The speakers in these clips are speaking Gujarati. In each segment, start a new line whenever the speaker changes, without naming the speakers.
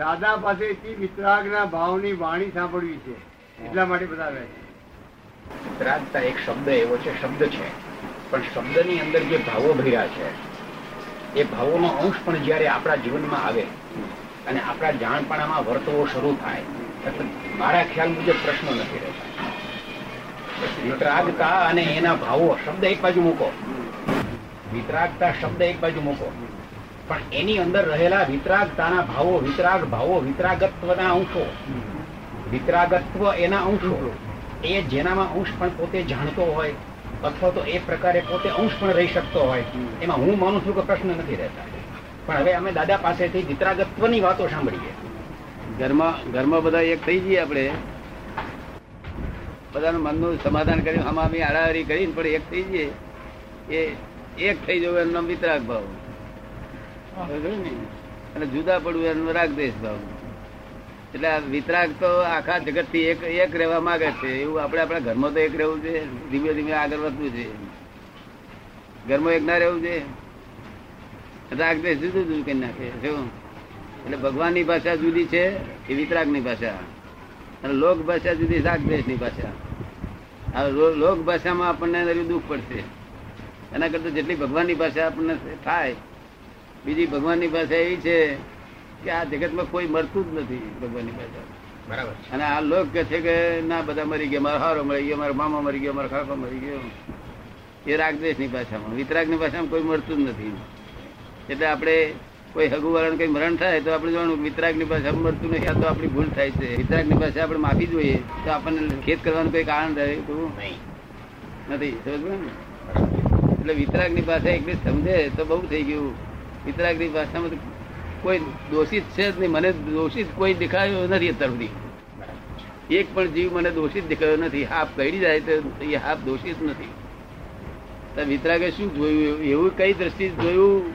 દાદા પાસેથી વિતરાગના ભાવની વાણી સાંભળવી છે. એટલા માટે બતાવે છે.
વિતરાગતા એક શબ્દ એવો છે, શબ્દ છે. પણ શબ્દની અંદર જે ભાવો ભર્યા છે, એ ભાવોનો અંશ પણ જ્યારે આપણા જીવનમાં આવે અને આપણા જાણપણામાં વર્તવો શરૂ થાય મારા ખ્યાલ મુજબ પ્રશ્ન નથી રહેતા. વિતરાગતા અને એના ભાવો શબ્દ એક બાજુ મૂકો. વિતરાગતા શબ્દ એક બાજુ મૂકો. પણ એની અંદર રહેલા વિતરાગતાના ભાવો, વિતરાગ ભાવો, વિતરાગત્વના અંશો. વિતરાગત્વ એના અંશો. એ જેનામાં અંશ પણ પોતે જાણતો હોય, અથવા તો એ પ્રકારે પોતે અંશ પણ રહી શકતો હોય, એમાં હું માનું છું કે પ્રશ્ન નથી રહેતા. પણ હવે અમે દાદા પાસેથી વિતરાગત્વની વાતો સાંભળીએ.
ઘરમાં ઘરમાં બધા એક થઈ જઈએ આપણે. બધાનું મનનું સમાધાન કરી અમે આડાહરી કરીને પણ એક થઈ જઈએ. એ, એક થઈ જવું એનું નામ વિતરાગ ભાવ? અને જુદા પડવું એનો રાગદેશ ભાવ એટલે આ વિતરાગ તો આખા જગતથી એક એક રહેવા માંગે છે. એવું આપણે આપણા ઘરમાં તો એક રહેવું છે. ધીમે ધીમે આગળ વધવું છે. ઘરમાં એક ના રહેવું છે. રાગદેશ જુદું જુદું કરી નાખે. શું? એટલે ભગવાનની ભાષા જુદી છે એ વિતરાગની ભાષા. અને લોક ભાષા જુદી રાગદેશની ભાષા. આ લો- લોક ભાષામાં આપણને દુઃખ પડશે. એના કરતા જેટલી ભગવાનની ભાષા આપણને થાય બીજી ભગવાનની ભાષા એવી છે કે આ જગતમાં કોઈ મરતું જ નથી ભગવાનની ભાષા
બરાબર.
અને આ લોક કે છે કે ના બધા મરી ગયા મારા હારો મરી ગયો મારા મામા મરી ગયો મારા કાકા મરી ગયો. એ રાગદેશની ભાષામાં. વિતરાગની ભાષામાં કોઈ મળતું જ નથી. એટલે આપણે કોઈ હગુ વાળાને કઈ મરણ થાય તો આપણે જોવાનું વિતરાગની પાસે મળતું નથી તો આપણી ભૂલ થાય છે. વિતરાગની ભાષા આપણે માફી જોઈએ તો આપણને ખેત કરવાનું કોઈ કારણ રહે
નહીં.
નથી. સમજ ને? એટલે વિતરાગની ભાષા એક સમજે તો બહુ થઈ ગયું. વિતરાગની ભાષામાં કોઈ દોષિત છે જ નહીં. મને દોષિત કોઈ દેખાયો નથી અત્યાર એક પણ જીવ મને દોષિત દેખાયો નથી. હાફ કહી જાય તો એ હાફ દોષિત નથી. વિતરાગે શું જોયું? એવું કઈ દ્રષ્ટિ જોયું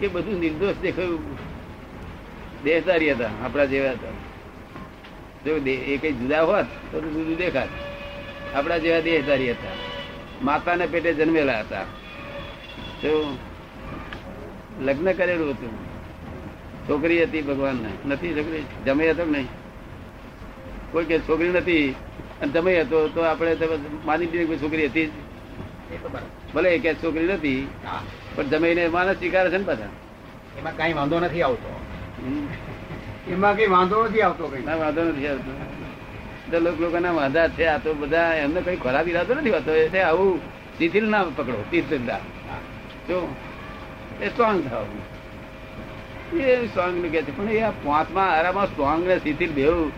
કે બધું નિર્દોષ દેખાયું? દેહધારી હતા, આપણા જેવા હતા. જો એ કઈ જુદા હોત તો જુદું દેખાત. આપણા જેવા દેહધારી હતા. માતાના પેટે જન્મેલા હતા. તો લગ્ન કરેલું હતું. છોકરી હતી ભગવાનને. નથી છોકરી? જમે હતો નહીં? કોઈ કે છોકરી નથી અને જમે હતો તો આપણે માની લઈએ કોઈ છોકરી હતી જ. ભલે કે છોકરી નથી પણ જમીને માણસ સ્વીકારે છે ને પાછા.
એમાં કઈ વાંધો નથી આવતો.
એમાં કઈ વાંધો નથી આવતો કઈ.
ના વાંધો નથી આવતો. તો લોક વાંધા છે આ તો બધા એમને કઈ ખરાબ ઈરાદો નથી હોતો એટલે આવું શિથિલ ના પકડો તીર્થંડા જો એ સ્ટ્રોંગ થાવ. એ સ્ટ્રોંગનું કે છે પણ એ પાંચમા આરામાં સ્ટ્રોંગ ને શિથિલ બેવ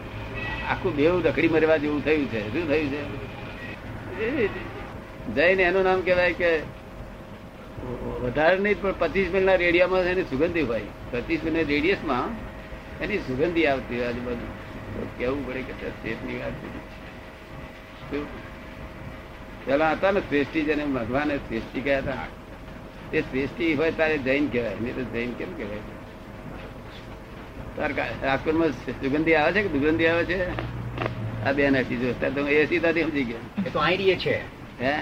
આખું બેવ રખડી મરવા જેવું થયું છે. શું થયું છે? જઈને એનું નામ કહેવાય કે, વધારે નહીં, પણ પચીસ મિનિટના રેડિયામાં એની સુગંધી હોય. પચીસ મિનિટ રેડિયસમાં એની સુગંધી આવતી આજુબાજુ. કેવું પડે કે શેઠની વાત છે. શું? પેલા હતા ને શ્રેષ્ઠી જેને ભગવાને શ્રેષ્ઠી કહ્યા હતા. તે શ્રેષ્ઠી હોય તારે જૈન કહેવાય નહીં તો જૈન કેમ કહેવાય? તાર રાજકોટમાં સુગંધી આવે છે કે દુર્ગંધી આવે છે? આ બે નથી જો તો એ સીધાથી સમજી ગયા?
એ તો અહીં રહીએ છે.
હે?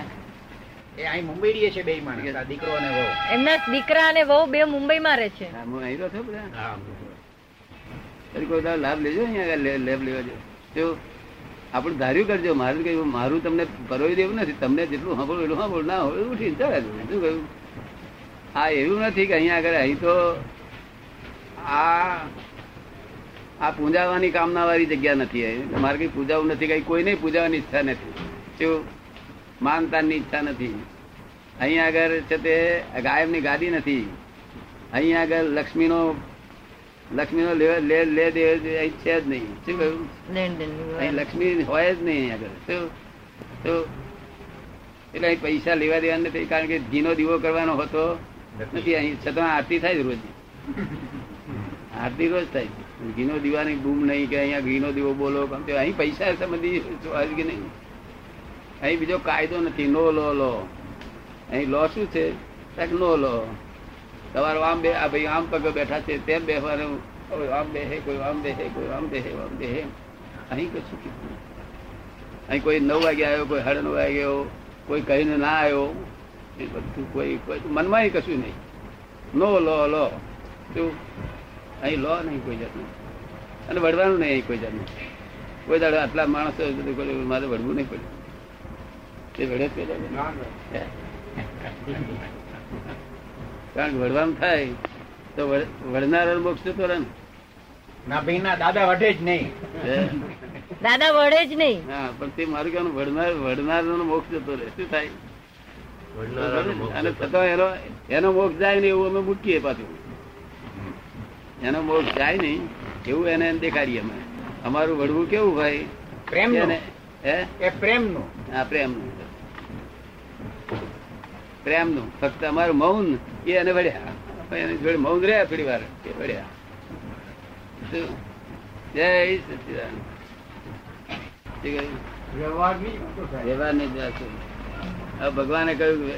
એ અહીં મુંબઈ રહીએ છે બે માણસ આ દીકરો અને વહુ.
એમના દીકરા અને વહુ બે મુંબઈમાં રહે છે.
હું અહીં રહ્યો છું બધા?
હા
કોઈ લાભ લેજો અહીંયા લેબ લેવા જો જો આપણે ધાર્યું કરજો. મારું કહ્યું મારું તમને પરોવી દેવું નથી. તમને જેટલું સાંભળવું એટલું સાંભળવું ના હોય ઉઠી ચાલે શું કહ્યું? આ એવું નથી કે અહીંયા આગળ અહીં તો આ આ પૂજાવાની કામના વાળી જગ્યા નથી. મારે કઈ પૂજાવું નથી કઈ કોઈને પૂજાવાની ઈચ્છા નથી. શું? માનતાની ઈચ્છા નથી. અહીંયા આગળ છે તે ગાયબની ગાદી નથી. અહીંયા આગળ લક્ષ્મીનો લક્ષ્મીનો લે લે લે દે અહીં છે જ નહીં. શું કહ્યું? અહીં લક્ષ્મી હોય જ નહીં આગળ. શું? તો એટલે અહીં પૈસા લેવા દેવા નથી કારણ કે ઘીનો દીવો કરવાનો હોતો. નથી, અહીં છતાં આરતી થાય રોજ. આરતી રોજ થાય. ઘીનો દીવાની બૂમ નહીં કે અહીંયા ઘીનો દીવો બોલો અહીં પૈસા સંબંધી કે નહીં. અહીં બીજો કાયદો નથી, નો લો લો. અહીં લો શું છે? નો લો. તમારો આમ બે, આ ભાઈ આમ પગે બેઠા છે, તેમ બેસવાનું કોઈ આમ બેસે કોઈ આમ બેસે કોઈ આમ હે આમ હે અહીં કશું કીધું અહીં કોઈ નવ વાગે આવ્યો, કોઈ સાડા નવ વાગે આવ્યો, કોઈ કહીને ના આવ્યો. એ બધું કોઈ કોઈ મનમાં કશું નહીં. નો લો લો. શું? અહીં લો નહીં કોઈ જાતનું. અને વડવાનું નહીં કોઈ જાતનું. કોઈ દાડે આટલા માણસો બધું મારે વળવું નહીં પડ્યું તે વડે જ પેલા
ના, ના.
કારણ કે વડવાનું થાય તો વડનાર વળનારો મોક્ષ તો રહે ભાઈ
ના દાદા વઢે જ નહીં.
દાદા વડે જ નહીં.
હા પણ તે મારું કહેવાનું વડનાર વડનાર મોક્ષ જતો રહે. શું થાય? અને છતાં એનો એનો મોક્ષ જાય ને એવું અમે મૂકીએ પાછું. એનો મોક્ષ જાય નહીં એવું એને દેખાડીએ અમે. અમારું વડવું કેવું ભાઈ?
પ્રેમનું?
એને હે?
પ્રેમનું?
હા પ્રેમનું. પ્રેમનું. ફક્ત અમારું મૌન એ એને વળ્યા. એની જોડે મૌન રહ્યા થોડી વાર એ વળ્યા. જય સચિદાન
વ્યવહારની.
વ્યવહારની ભગવાને કહ્યું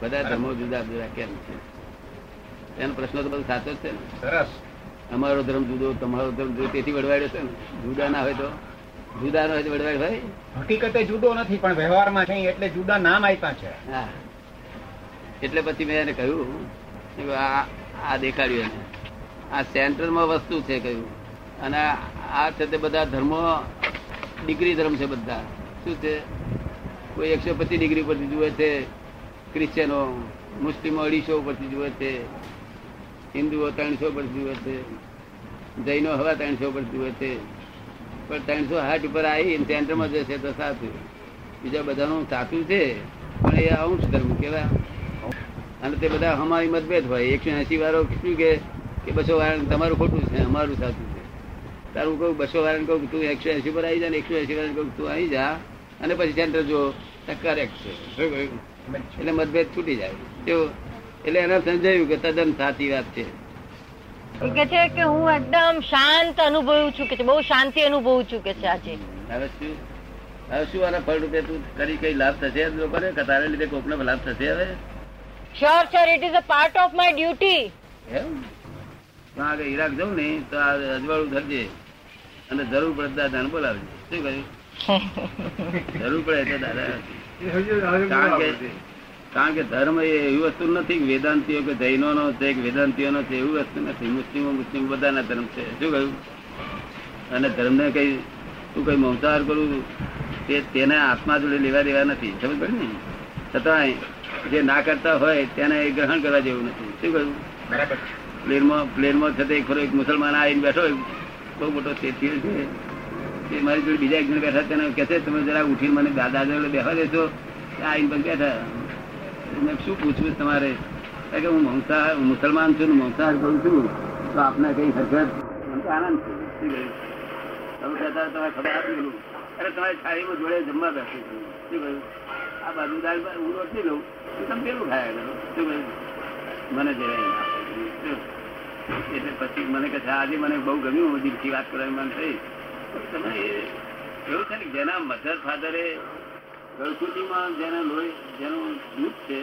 બધા ધર્મો જુદા જુદા કેમ છે? એનો પ્રશ્ન તો બધો સાચો જ છે ને.
સરસ.
અમારો ધર્મ જુદો તમારો ધર્મ જુદો તેથી વડવાડ્યો છે ને. જુદા ના હોય તો? જુદા ના હોય તો વડવાડ ભાઈ
હકીકતે જુદો નથી પણ વ્યવહારમાં છે એટલે જુદા નામ આપ્યા છે.
હા. એટલે પછી મેં એને કહ્યું કે આ આ દેખાડ્યું એને. આ સેન્ટરમાં વસ્તુ છે કહ્યું. અને આ- આ છે તે બધા ધર્મો ડિગ્રી ધર્મ છે બધા. શું છે? કોઈ એકસો પચીસ ડિગ્રી પરથી જુએ છે, ક્રિશ્ચિયનો મુસ્લિમો અઢીસો પરથી જુએ છે, હિન્દુઓ ત્રણસો પરથી જુએ છે, જૈનો હવા ત્રણસો પરથી જુએ છે. પણ ત્રણસો હાથ ઉપર આવી સેન્ટરમાં જશે તો સાચું. બીજા બધાનું સાચું છે, પણ એ અંશ ધર્મ કેવા અને તે બધા અમારી મતભેદ હોય. એકસો એસી વાળો શું કે કે બસો વાળા તમારું ખોટું છે, અમારું સાચું છે. તારું કહું, બસો વાળાને કહું તું એકસો એસી પર આવી જા ને એકસો એસી વાળાને કહું તું આવી જા. અને પછી સેન્ટર જો કરેક્ટ છે. એટલે મતભેદ છૂટી જાય. તો એટલે એને સમજાયું કે તદ્દન સાચી વાત છે.
એ કે છે કે હું એકદમ શાંત અનુભવું છું કે બહુ શાંતિ અનુભવું છું કે છે આજે.
હવે શું? હવે શું આના ફળ રૂપે તું કરી કઈ લાભ થશે લોકોને? કે તારે લીધે કોકને લાભ થશે હવે?
Sure sir it is a part of my duty
એમ? તો આગળ ઈરાક જવું ને તો આ અજવાળું ધરજે. અને જરૂર પડતા ધ્યાન બોલાવજે. શું કહ્યું? જરૂર પડે છે દાદા.
એ હજુ હવે
કારણ કે ધર્મ એ એવી વસ્તુ નથી વેદાંતિઓ કે જૈનો નો છે કે વેદાંતિઓ નો છે એવી વસ્તુ નથી. મુસ્લિમો મુસ્લિમ બધાના ધર્મ છે. શું કહ્યું? અને ધર્મને કઈ તું કઈ મંસાહાર કરું? તે તેને આત્મા જોડે લેવા દેવા નથી. સમજ પડે ને? છતાંય જે ના કરતા હોય તેને એ ગ્રહણ કરવા જેવું નથી. શું કહ્યું?
બરાબર.
પ્લેનમાં પ્લેનમાં છે તે એક ખરો એક મુસલમાન આવીને બેઠો બહુ મોટો તેથી છે. તે મારી જોડે બીજા એક જણ બેઠા તેને કહે છે, તમે જરા ઉઠીને મને દાદા જોડે બેસવા દેશો આવીને પણ બેઠા. મેં શું પૂછવું તમારે? કે હું મંસાહાર મુસલમાન છું ને, મંસાહાર કરું છું. તો આપને કઈ હરકત? મને તો આનંદ છે? તમે કહેતા તમારે ખબર આપી ગયું અરે, તમારી થાળીમાં જોડે જમવા છું. શું કહ્યું? આ બાજુ દાળ હું રોટલી લઉં. તમે પેલું ખાયા કરો. શું કહ્યું? મને જરાય એટલે પછી મને કહે આજે મને બહુ ગમ્યું દિલથી વાત કરવાની મન થઈ. તમે એવું છે ને જેના મધર ફાધરે ગળકુટીમાં જેના લોહી, જેનું દૂધ છે,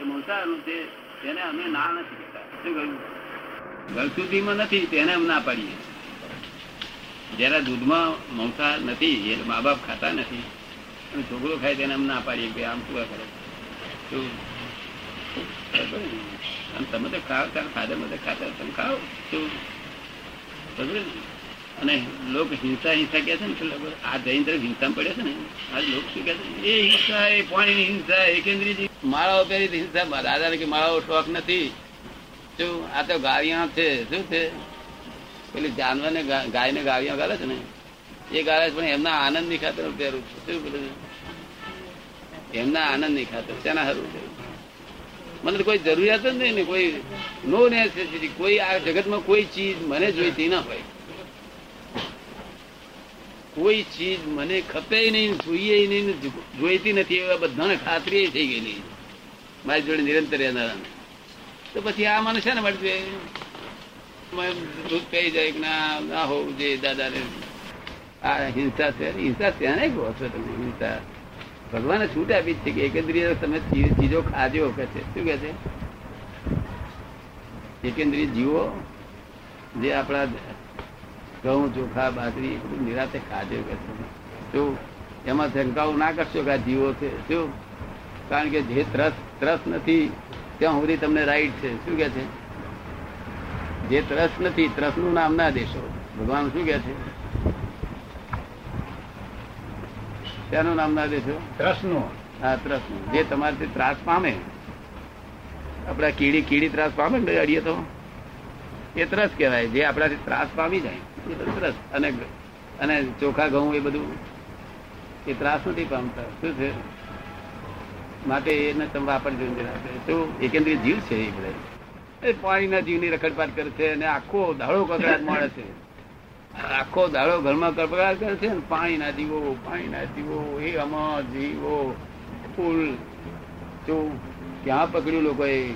એ મોસાનું છે, તેને અમે ના નથી કહેતા. ગળસુટીમાં નથી, તેને અમે ના પાડીએ. જ્યારે દૂધમાં મંસાહાર નથી, એ મા બાપ ખાતા નથી, અને છોકરો ખાય તેને અમે ના પાડીએ કે આમ શું કરે? તમે તો ખાવ તારા ફાધર બધા ખાતા તમે ખાઓ. શું? અને લોક હિંસા હિંસા કે છે ને આ જૈન તરફ હિંસા પડે છે ને? આ લોક શું કે છે? એ હિંસા, એ પાણીની હિંસા, એ કેન્દ્રીય માળાઓ પહેરી હિંસા દાદાને કે માળાઓ શોખ નથી. શું? આ તો ગાળિયા છે. શું છે? પેલી જાનવરને ગાયને ગાળિયા ગાલે છે ને? એ ગાળે પણ એમના આનંદની ખાતર પહેરું છું. શું બોલું એમના આનંદની ખાતર હારું છે? મને કોઈ જરૂરિયાત જ નહીં ને કોઈ. નો નેસેસિટી કોઈ આ જગતમાં કોઈ ચીજ મને જોઈતી ના હોય. કોઈ ચીજ મને ખપે નહીં જોઈએ નહીં, જોઈતી નથી, એવા બધાને ખાતરી થઈ ગયેલી. મારી જોડે નિરંતર રહેનારા તો પછી આ મને છે ને મળતું દૂધ પી જાય ના ના હોવું જોઈએ દાદાને. આ હિંસા છે, હિંસા તેને કહો છો તમે હિંસા. ભગવાને છૂટ આપી છે કે એકંદ્રિય તમે ચીજો ખાજો કે છે? શું કે છે? એકંદ્રિય જીવો જે આપણા ઘઉં ચોખા બાજરી બધું નિરાતે ખાજો કે શું એમાં શંકાઓ ના કરશો કે આ જીવો છે શું કારણ કે જે ત્રસ ત્રસ નથી ત્યાં સુધી તમને રાઈટ છે. શું કે છે? જે ત્રસ નથી ત્રસનું નામ ના દેશો. ભગવાન શું કે છે? તેનું નામ ના દેશો?
ત્રસનું.
હા ત્રસ જે તમારાથી ત્રાસ પામે. આપડા કીડી કીડી ત્રાસ પામે ને અડીએ તો? એ ત્રસ કહેવાય. જે આપણાથી ત્રાસ પામી જાય, એ ત્રસ. અને અને ચોખા, ઘઉં એ બધું એ ત્રાસ નથી પામતા. શું છે? માટે એને તમે વાપરજો. શું એકેન્દ્રીય જીવ છે એ બધા. એ પાણીના જીવની રખડપાટ કરે છે અને આખો દાડો કકડાટ મળે છે. આખો દાડો ઘરમાં કકડાટ કરે છે અને પાણીના જીવો પાણીના જીવો, એ આમાં જીવો, ફૂલ. જો ક્યાં પકડ્યું લોકોએ?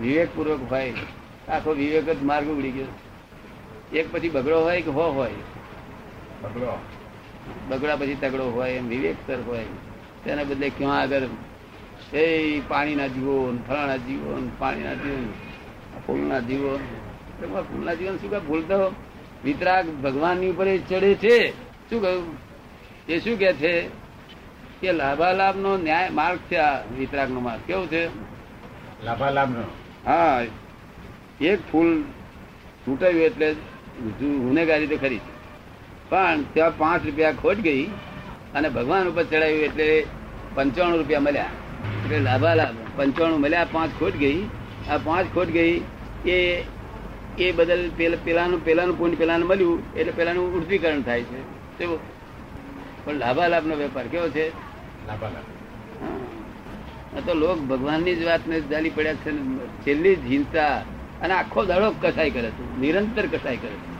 વિવેક પૂર્વક હોય આખો વિવેક જ માર્ગ ઉડી ગયો. એક પછી બગડો હોય કે હો હોય?
બગડો.
બગડા પછી તગડો હોય એમ વિવેક સર હોય. તેના બદલે ક્યાં આગળ? એ પાણીના જીવો ને ફળાના જીવો પાણીના જીવો ફૂલના જીવો ફૂલના જીવન શું કામ ભૂલતો? વિતરાગ ભગવાનની ઉપર ચડે છે. શું કહ્યું? એ શું કે છે? કે લાભાલાભ નો ન્યાય માર્ગ છે આ વિતરાગ નો માર્ગ. કેવું છે?
લાભાલાભનો.
હા. એક ફૂલ તૂટાયું એટલે ગુનેગારી તો ખરી પણ ત્યાં પાંચ રૂપિયા ખોટ ગઈ અને ભગવાન ઉપર ચડાવ્યું એટલે પંચાણું રૂપિયા મળ્યા. એટલે લાભા લાભ પંચાણું મળ્યા પાંચ ખોટ ગઈ. આ પાંચ ખોટ ગઈ એ એ બદલ પેલા પેલાનું પેલાનું પુણ્ય પેલાનું મળ્યું એટલે પેલાનું ઉર્ધ્વીકરણ થાય છે. શું? પણ લાભા લાભનો વેપાર કેવો છે. તો લોક ભગવાનની જ વાતને જાલી પડ્યા છે છેલ્લી જ હિંસા અને આખો દડો કસાઈ કરે છે. નિરંતર કસાઈ કરે છે.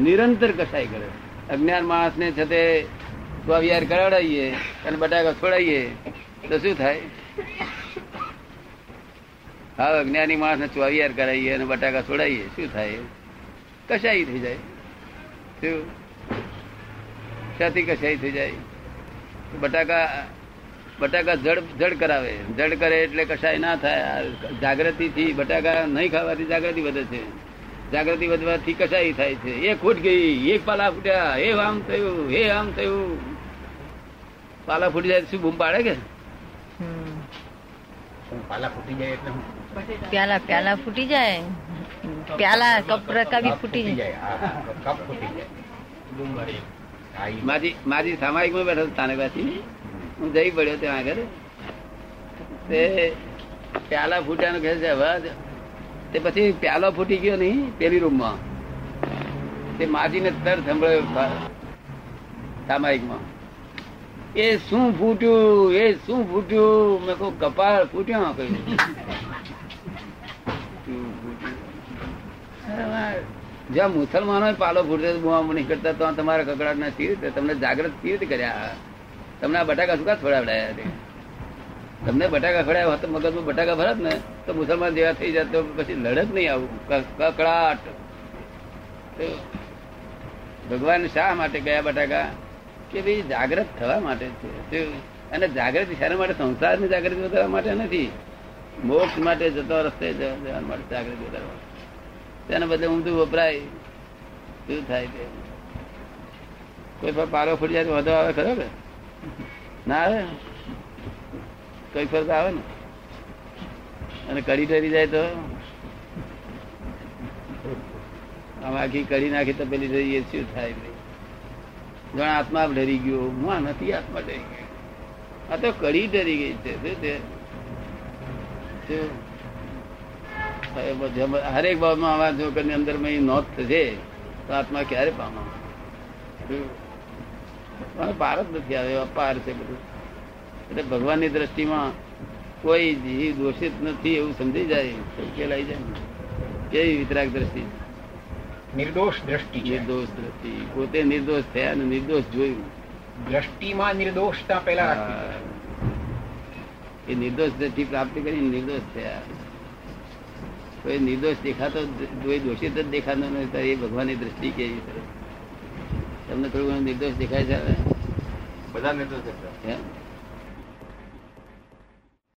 નિરંતર કસાઈ કરે. અજ્ઞાન માણસને છતે તે સ્વવિહાર કરાવડાવીએ અને બટાકા છોડાવીએ તો શું થાય? હા અજ્ઞાની માણસને ચોવિયાર કરાવીએ અને બટાકા છોડાવીએ શું થાય? કસાઈ થઈ જાય. શું? શાથી કસાઈ થઈ જાય? બટાકા બટાકા જડ જડ કરાવે. જડ કરે એટલે કશાય ના થાય. જાગૃતિ થી બટાકા નહીં ખાવાથી જાગૃતિ વધે છે. જાગૃતિ વધવાથી કશાય થાય છે. એ ખૂટ ગઈ એક પાલા ફૂટ્યા એ આમ થયું એ આમ થયું. પાલા ફૂટી જાય તો શું બૂમ પાડે કે?
પાલા ફૂટી જાય એટલે
પ્યાલા પ્યાલા ફૂટી જાય. પ્યાલા કપ રકાબી ફૂટી જાય.
કપ ફૂટી જાય.
મારી મારી સામાયિકમાં બેઠો હતો તાનેબાથી હું જઈ પડ્યો ત્યાં આગળ. તે પ્યાલા ફૂટ્યાનો કહે છે તે પછી પ્યાલો ફૂટી ગયો નહીં, પેલી રૂમમાં. તે માજીને તર સંભળાયો સામાયિકમાં. એ શું ફૂટ્યું, એ શું ફૂટ્યું? મેં કહું, કપાળ ફૂટ્યો કહ્યું? જ્યાં મુસલમાનો પાલો ફૂટે બુઆ નહીં કરતા, તો તમારા કકડાટ ના સી તમને જાગૃત થયું રીતે કર્યા. તમને આ બટાકા શું કા છોડાવડાયા છે? તમને બટાકા ખવડાવ્યા હોત મગજમાં બટાકા ભરત ને, તો મુસલમાન જેવા થઈ જાય તો પછી લડત નહીં આવું. કકડાટ. ભગવાન શા માટે ગયા બટાકા? કે ભાઈ જાગૃત થવા માટે છે. અને જાગૃતિ શાના માટે? સંસારની જાગૃતિ વધારવા માટે નથી. મોક્ષ માટે જતો રસ્તે જવા માટે જાગૃતિ વધારવા તેના બદલે ઊંધું વપરાય. શું થાય તે? કોઈ પણ પારો ફૂટી જાય તો વધુ આવે ખરો કે? ના આવે? કઈ ફરક આવે ને? અને કડી ટરી જાય તો? આમ આખી કડી નાખી તો પેલી રહી શું થાય ભાઈ? આત્મા ડરી ગયો. હું નથી આત્મા ડરી ગયો. આ તો કડી ડરી ગઈ છે. શું બધે- હરેક બાબતમાં આવા જો કરીને અંદર નોંધ થશે તો આત્મા ક્યારે પામા? પણ પાર જ નથી આવે અપાર છે બધું. એટલે ભગવાનની દ્રષ્ટિમાં કોઈ જીવ દોષિત નથી એવું સમજી જાય ઉકેલાઈ જાય કેવી વિતરાગ દ્રષ્ટિ?
નિર્દોષ દ્રષ્ટિ
નિર્દોષ દ્રષ્ટિ. પોતે નિર્દોષ થયા અને નિર્દોષ જોયું.
દ્રષ્ટિમાં નિર્દોષતા પેલા
એ નિર્દોષ દ્રષ્ટિ પ્રાપ્ત કરી નિર્દોષ થયા. કોઈ નિર્દોષ દેખાતો દોષિત જ દેખાતો નથી એ ભગવાનની દ્રષ્ટિ કેવી છે તમને થોડું ઘણું નિર્દોષ દેખાય છે?
બધા નિર્દોષ.
હે?